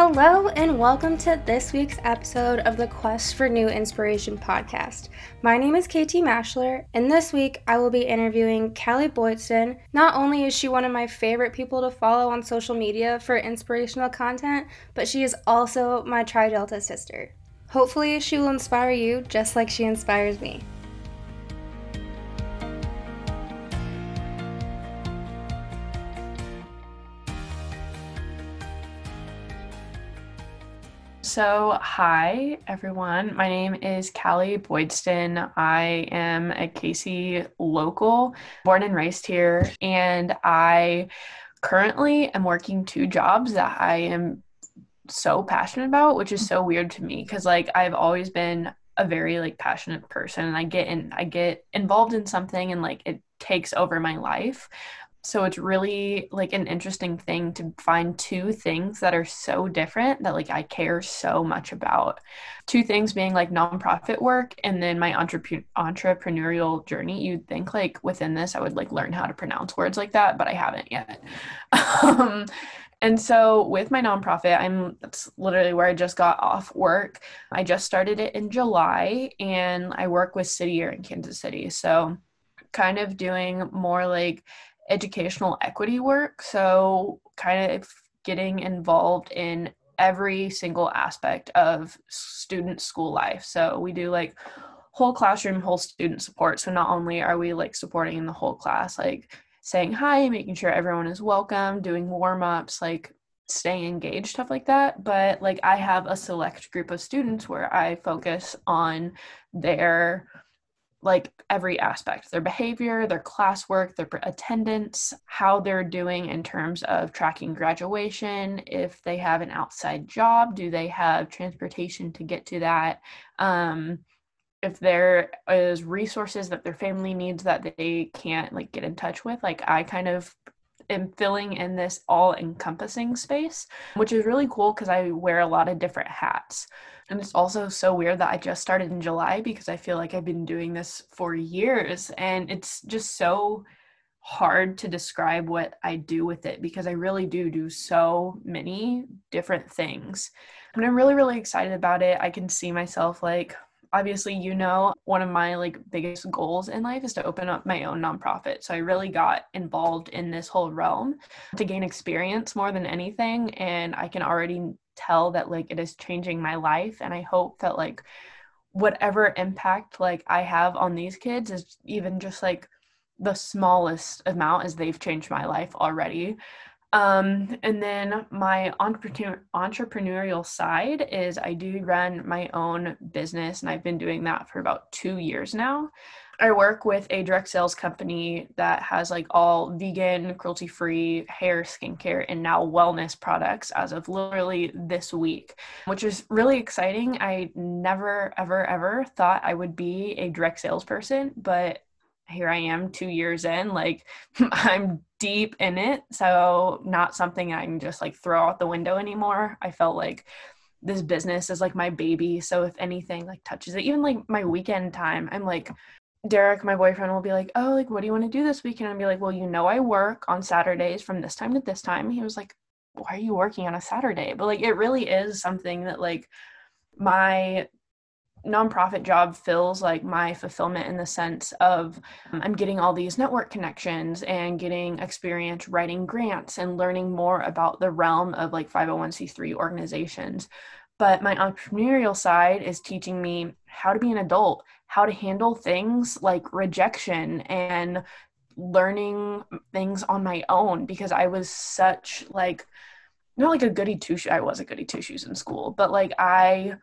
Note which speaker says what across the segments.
Speaker 1: Hello, and welcome to this week's episode of the Quest for New Inspiration podcast. My name is KT Maschler, and this week I will be interviewing Kali Boydston. Not only is she one of my favorite people to follow on social media for inspirational content, but she is also my Tri Delta sister. Hopefully, she will inspire you just like she inspires me.
Speaker 2: So, hi everyone. My name is Kali Boydston. I am a KC local, born and raised here, and I currently am working two jobs that I am so passionate about, which is so weird to me because like I've always been a very like passionate person and I get in I get involved in something and like it takes over my life so it's really like an interesting thing to find two things that are so different that like I care so much about. Two things being like nonprofit work and then my entrep- entrepreneurial journey. You'd think like within this I would like learn how to pronounce words like that, but I haven't yet. um, and so with my nonprofit, I'm that's literally where I just got off work. I just started it in July and I work with City Year in Kansas City. So kind of doing more like educational equity work. So, kind of getting involved in every single aspect of student school life. So, we do like whole classroom, whole student support. So, not only are we like supporting in the whole class, like saying hi, making sure everyone is welcome, doing warm ups, like staying engaged, stuff like that. But like, I have a select group of students where I focus on their like every aspect their behavior, their classwork, their attendance, how they're doing in terms of tracking graduation, if they have an outside job, do they have transportation to get to that? Um, if there is resources that their family needs that they can't like get in touch with like i kind of am filling in this all encompassing space which is really cool because i wear a lot of different hats and it's also so weird that I just started in July because I feel like I've been doing this for years. And it's just so hard to describe what I do with it because I really do do so many different things. And I'm really, really excited about it. I can see myself like, obviously, you know, one of my like biggest goals in life is to open up my own nonprofit. So I really got involved in this whole realm to gain experience more than anything. And I can already tell that like it is changing my life and i hope that like whatever impact like i have on these kids is even just like the smallest amount as they've changed my life already um, and then my entrepreneur entrepreneurial side is I do run my own business and I've been doing that for about two years now. I work with a direct sales company that has like all vegan, cruelty free hair, skincare, and now wellness products as of literally this week, which is really exciting. I never, ever, ever thought I would be a direct salesperson, but here I am two years in. Like I'm deep in it. So, not something I can just like throw out the window anymore. I felt like this business is like my baby. So, if anything like touches it, even like my weekend time, I'm like, Derek, my boyfriend, will be like, Oh, like, what do you want to do this weekend? And I'll be like, Well, you know, I work on Saturdays from this time to this time. He was like, Why are you working on a Saturday? But like, it really is something that, like, my nonprofit job feels like my fulfillment in the sense of um, I'm getting all these network connections and getting experience writing grants and learning more about the realm of like 501c3 organizations. But my entrepreneurial side is teaching me how to be an adult, how to handle things like rejection and learning things on my own because I was such like not like a goody two shoes. I was a goody two shoes in school, but like I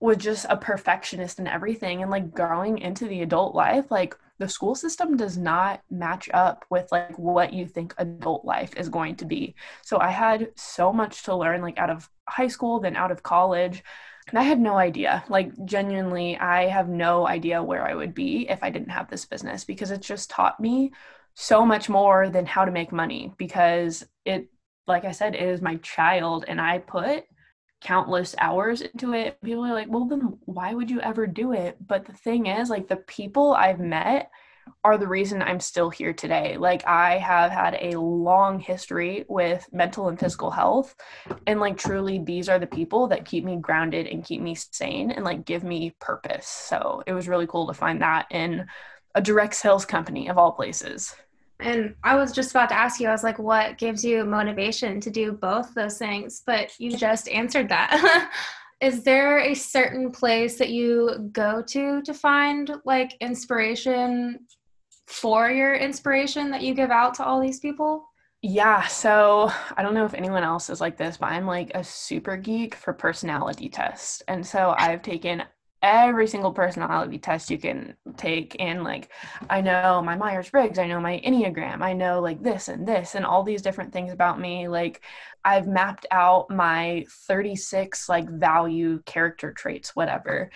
Speaker 2: was just a perfectionist and everything. And like growing into the adult life, like the school system does not match up with like what you think adult life is going to be. So I had so much to learn like out of high school, then out of college. And I had no idea. Like, genuinely, I have no idea where I would be if I didn't have this business because it's just taught me so much more than how to make money because it, like I said, it is my child and I put countless hours into it. People are like, well, then why would you ever do it? But the thing is, like, the people I've met are the reason I'm still here today. Like I have had a long history with mental and physical health and like truly these are the people that keep me grounded and keep me sane and like give me purpose. So it was really cool to find that in a direct sales company of all places.
Speaker 1: And I was just about to ask you, I was like, what gives you motivation to do both those things? But you just answered that. Is there a certain place that you go to to find like inspiration for your inspiration that you give out to all these people?
Speaker 2: Yeah, so I don't know if anyone else is like this, but I'm like a super geek for personality tests. And so I've taken every single personality test you can take and like i know my myers-briggs i know my enneagram i know like this and this and all these different things about me like i've mapped out my 36 like value character traits whatever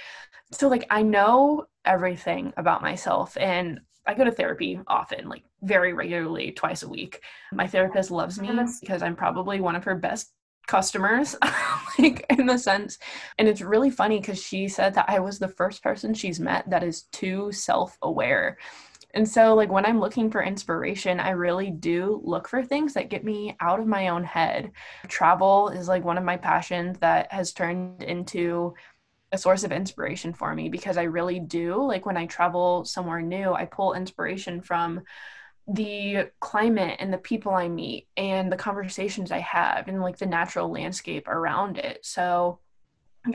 Speaker 2: so like i know everything about myself and I go to therapy often, like very regularly, twice a week. My therapist loves me because I'm probably one of her best customers like in the sense and it's really funny because she said that i was the first person she's met that is too self-aware. And so like when i'm looking for inspiration i really do look for things that get me out of my own head. Travel is like one of my passions that has turned into a source of inspiration for me because i really do. Like when i travel somewhere new i pull inspiration from the climate and the people I meet and the conversations I have and like the natural landscape around it. So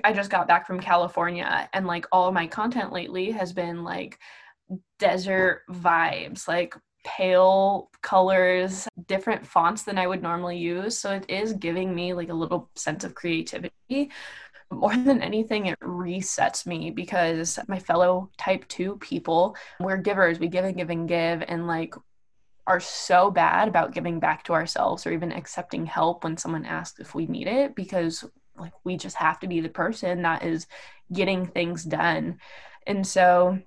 Speaker 2: I just got back from California and like all of my content lately has been like desert vibes, like pale colors, different fonts than I would normally use. So it is giving me like a little sense of creativity. More than anything, it resets me because my fellow type two people, we're givers, we give and give and give. And like are so bad about giving back to ourselves or even accepting help when someone asks if we need it because like we just have to be the person that is getting things done. And so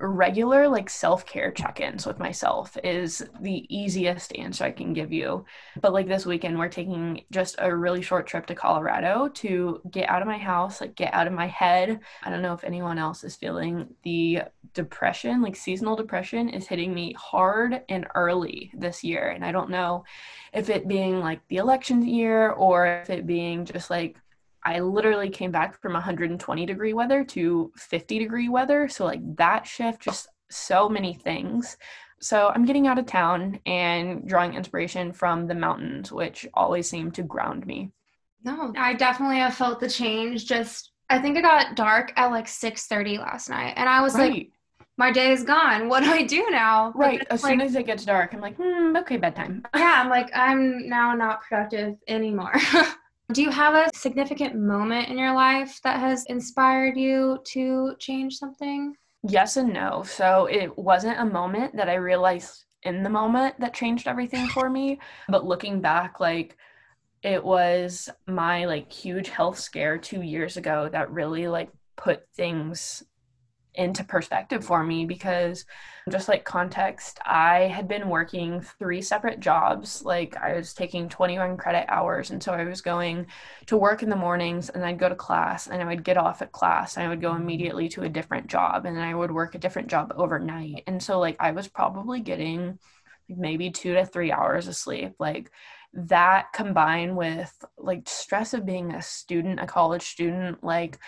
Speaker 2: regular like self-care check-ins with myself is the easiest answer I can give you. But like this weekend we're taking just a really short trip to Colorado to get out of my house, like get out of my head. I don't know if anyone else is feeling the depression, like seasonal depression is hitting me hard and early this year and I don't know if it being like the election year or if it being just like I literally came back from 120 degree weather to 50 degree weather. So, like that shift, just so many things. So, I'm getting out of town and drawing inspiration from the mountains, which always seem to ground me.
Speaker 1: No, I definitely have felt the change. Just, I think it got dark at like 6:30 last night, and I was right. like, my day is gone. What do I do now?
Speaker 2: Right. As like, soon as it gets dark, I'm like, hmm, okay, bedtime.
Speaker 1: yeah, I'm like, I'm now not productive anymore. Do you have a significant moment in your life that has inspired you to change something?
Speaker 2: Yes and no. So it wasn't a moment that I realized in the moment that changed everything for me, but looking back like it was my like huge health scare 2 years ago that really like put things into perspective for me because just like context i had been working three separate jobs. Like i was taking 21 credit hours and so i was going to work in the mornings and i'd go to class and i would get off at class and i would go immediately to a different job and i would work a different job overnight. And so like i was probably getting maybe two to three hours of sleep. Like that combined with like stress of being a student a college student like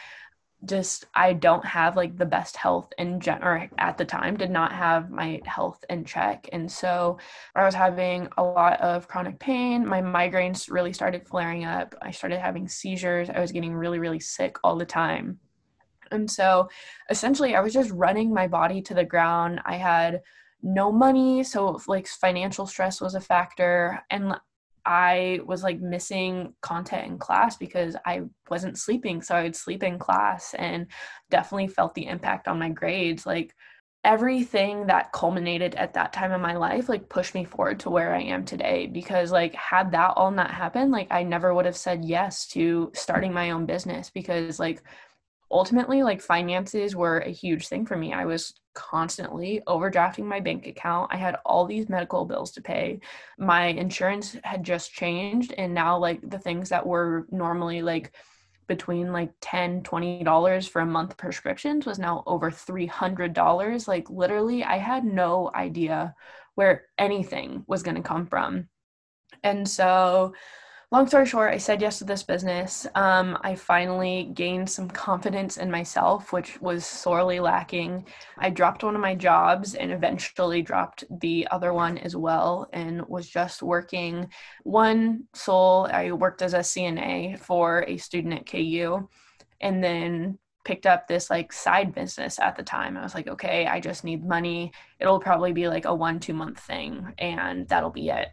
Speaker 2: just I don't have like the best health in general at the time did not have my health in check. And so I was having a lot of chronic pain. My migraines really started flaring up. I started having seizures. I was getting really really sick all the time. And so essentially I was just running my body to the ground. I had no money so like financial stress was a factor. And I was like missing content in class because I wasn't sleeping. So I would sleep in class and definitely felt the impact on my grades. Like everything that culminated at that time in my life, like pushed me forward to where I am today. Because, like, had that all not happened, like, I never would have said yes to starting my own business because, like, ultimately like finances were a huge thing for me. I was constantly overdrafting my bank account. I had all these medical bills to pay. My insurance had just changed and now like the things that were normally like between like 10 20 dollars for a month prescriptions was now over 300 dollars. Like literally i had no idea where anything was going to come from. And so long story short, I said yes to this business. Um, I finally gained some confidence in myself, which was sorely lacking. I dropped one of my jobs and eventually dropped the other one as well, and was just working one sole. I worked as a CNA for a student at KU, and then picked up this like side business at the time. I was like, okay, I just need money. It'll probably be like a one, two month thing, and that'll be it.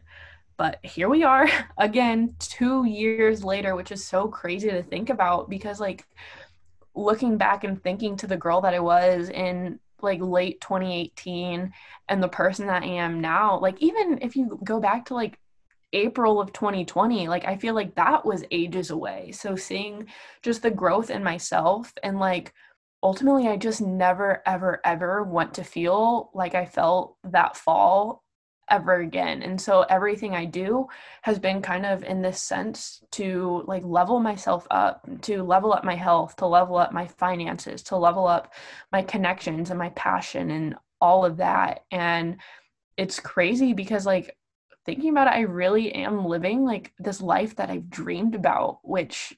Speaker 2: But here we are again, two years later, which is so crazy to think about because, like, looking back and thinking to the girl that I was in like late 2018 and the person that I am now, like, even if you go back to like April of 2020, like, I feel like that was ages away. So, seeing just the growth in myself and like, ultimately, I just never, ever, ever want to feel like I felt that fall ever again. And so everything I do has been kind of in this sense to like level myself up, to level up my health, to level up my finances, to level up my connections and my passion and all of that. And it's crazy because like thinking about it, I really am living like this life that I've dreamed about, which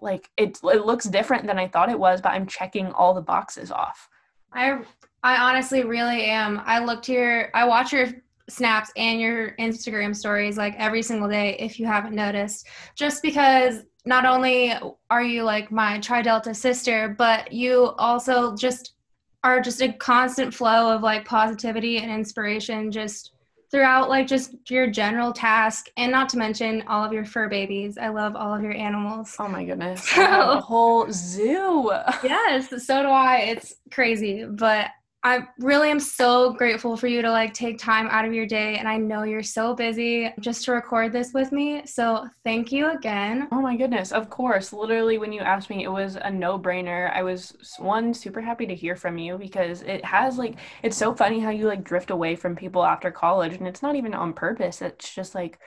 Speaker 2: like it, it looks different than I thought it was, but I'm checking all the boxes off.
Speaker 1: I I honestly really am. I looked here, I watch your snaps and your Instagram stories like every single day if you haven't noticed. Just because not only are you like my Tri Delta sister, but you also just are just a constant flow of like positivity and inspiration just throughout like just your general task. And not to mention all of your fur babies. I love all of your animals.
Speaker 2: Oh my goodness. A whole zoo.
Speaker 1: Yes so do i. It's crazy but I really am so grateful for you to like take time out of your day and I know you're so busy just to record this with me. So thank you again.
Speaker 2: Oh my goodness, of course. Literally when you asked me it was a no-brainer. I was one super happy to hear from you because it has like it's so funny how you like drift away from people after college and it's not even on purpose. It's just like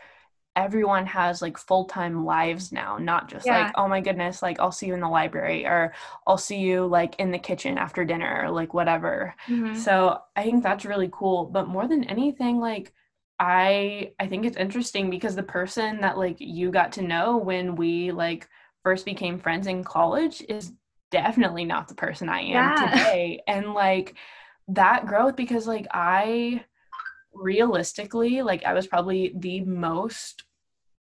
Speaker 2: everyone has like full-time lives now not just yeah. like oh my goodness like i'll see you in the library or i'll see you like in the kitchen after dinner or like whatever mm-hmm. so i think that's really cool but more than anything like i i think it's interesting because the person that like you got to know when we like first became friends in college is definitely not the person i am yeah. today and like that growth because like i realistically like i was probably the most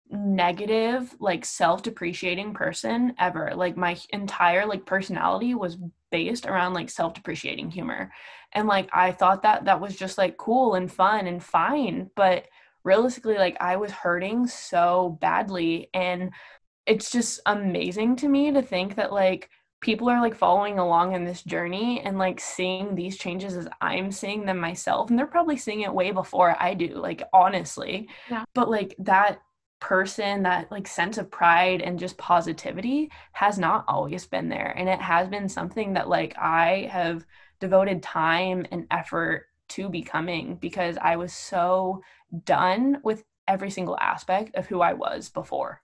Speaker 2: negative like self-depreciating person ever. Like my entire like personality was based around like self-depreciating humor. And like i thought that that was just like cool and fun and fine but realistically like i was hurting so badly. And it's just amazing to me to think that like people are like following along in this journey and like seeing these changes as I'm seeing them myself and they're probably seeing it way before I do like honestly yeah. but like that person that like sense of pride and just positivity has not always been there and it has been something that like I have devoted time and effort to becoming because I was so done with every single aspect of who I was before.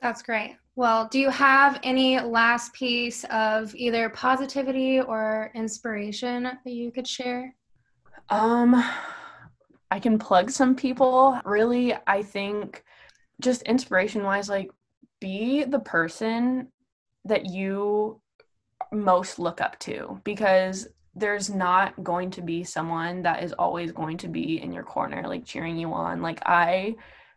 Speaker 1: That's great. Well, do you have any last piece of either positivity or inspiration that you could share?
Speaker 2: Um I can plug some people. Really, I think just inspiration wise like be the person that you most look up to because there's not going to be someone that is always going to be in your corner like cheering you on like i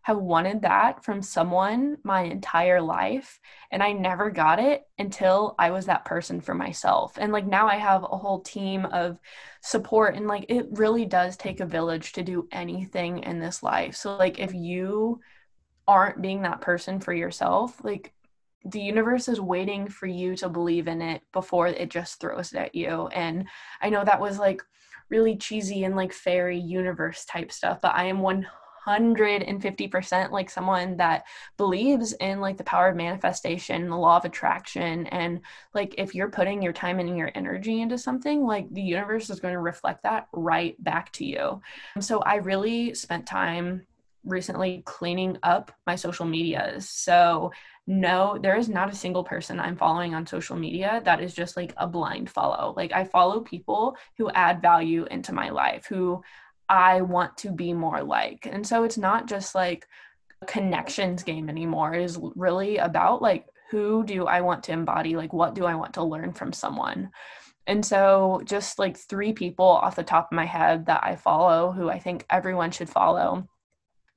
Speaker 2: have wanted that from someone my entire life and I never got it until I was that person for myself. And like now I have a whole team of support and like it really does take a village to do anything in this life. So like if you aren't being that person for yourself, like the universe is waiting for you to believe in it before it just throws it at you. And I know that was like really cheesy and like fairy universe type stuff, but I am 150% like someone that believes in like the power of manifestation, the law of attraction. And like if you're putting your time and your energy into something, like the universe is going to reflect that right back to you. So I really spent time recently cleaning up my social medias. So no, there is not a single person I'm following on social media that is just like a blind follow. Like I follow people who add value into my life, who I want to be more like. And so it's not just like a connections game anymore. It is really about like who do I want to embody? Like what do I want to learn from someone? And so just like three people off the top of my head that I follow who I think everyone should follow.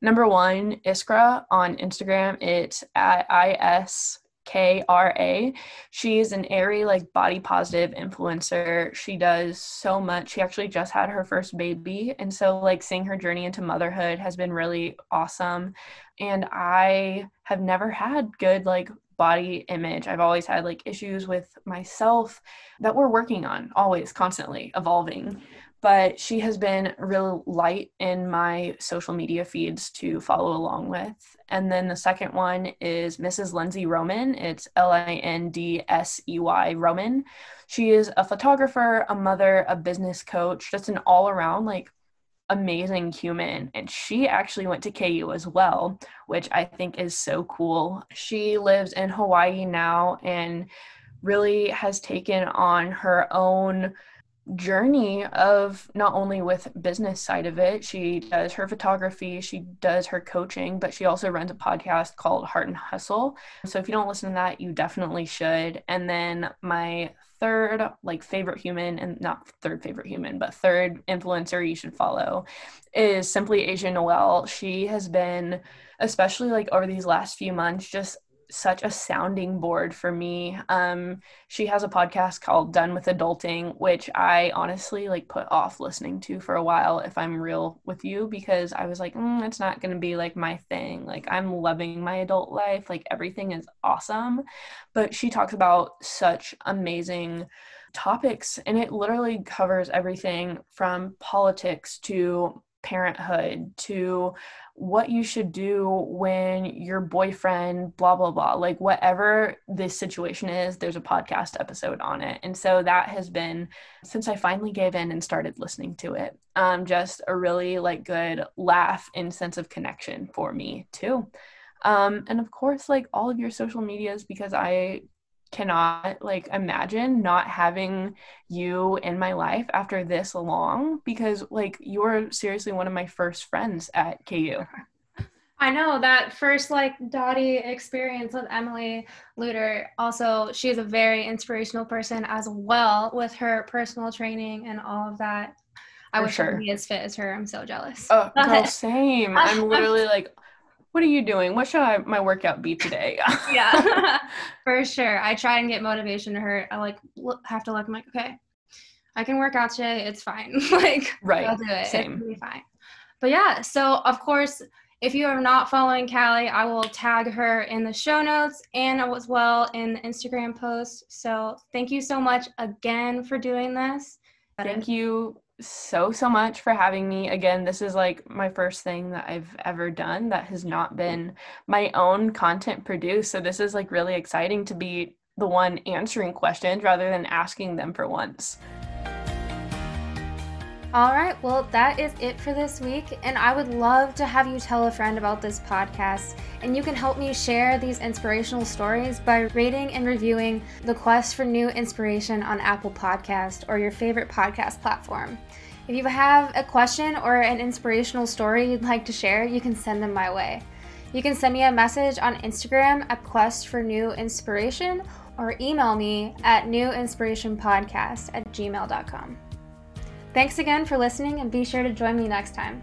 Speaker 2: Number one, Iskra on Instagram. It's at I S K R A. She's an airy, like body positive influencer. She does so much. She actually just had her first baby. And so, like, seeing her journey into motherhood has been really awesome. And I have never had good, like, body image. I've always had like issues with myself that we're working on, always constantly evolving but she has been real light in my social media feeds to follow along with. And then the second one is Mrs. Lindsey Roman. It's L I N D S E Y Roman. She is a photographer, a mother, a business coach, just an all around like amazing human. And she actually went to KU as well, which I think is so cool. She lives in Hawaii now and really has taken on her own journey of not only with business side of it she does her photography she does her coaching but she also runs a podcast called heart and hustle. So if you don't listen to that you definitely should. And then my third like favorite human and not third favorite human but third influencer you should follow is simply asia noel. She has been especially like over these last few months just such a sounding board for me. Um, she has a podcast called Done with Adulting, which I honestly like put off listening to for a while, if I'm real with you, because I was like, mm, it's not going to be like my thing. Like, I'm loving my adult life, like, everything is awesome. But she talks about such amazing topics, and it literally covers everything from politics to parenthood to what you should do when your boyfriend blah blah blah like whatever this situation is there's a podcast episode on it. And so that has been since i finally gave in and started listening to it um just a really like good laugh and sense of connection for me too. Um and of course like all of your social medias because i cannot like imagine not having you in my life after this long because like you're seriously one of my first friends at KU.
Speaker 1: I know that first like Dottie experience with Emily Luter. Also, she is a very inspirational person as well with her personal training and all of that. I For wish sure. I could be as fit as her. I'm so jealous.
Speaker 2: Oh, girl, same. I'm literally like what are you doing? What should I, my workout be today?
Speaker 1: yeah, for sure. I try and get motivation to her. I like have to look. I'm like, okay, I can work out today. It's fine. like,
Speaker 2: right.
Speaker 1: I'll do it. Same. It'll be fine. But yeah, so of course, if you are not following Kali, I will tag her in the show notes and as well in the Instagram post. So thank you so much again for doing this.
Speaker 2: Thank you so so much for having me. Again this is like my first thing that i've ever done that has not been my own content produced. So this is like really exciting to be the one answering questions rather than asking them for once
Speaker 1: all right, well, that is it for this week. And I would love to have you tell a friend about this podcast. And you can help me share these inspirational stories by rating and reviewing The Quest for New Inspiration on Apple Podcast or your favorite podcast platform. If you have a question or an inspirational story you'd like to share, you can send them my way. You can send me a message on Instagram at Quest for New Inspiration or email me at newinspirationpodcast at gmail.com. Thanks again for listening and be sure to join me next time.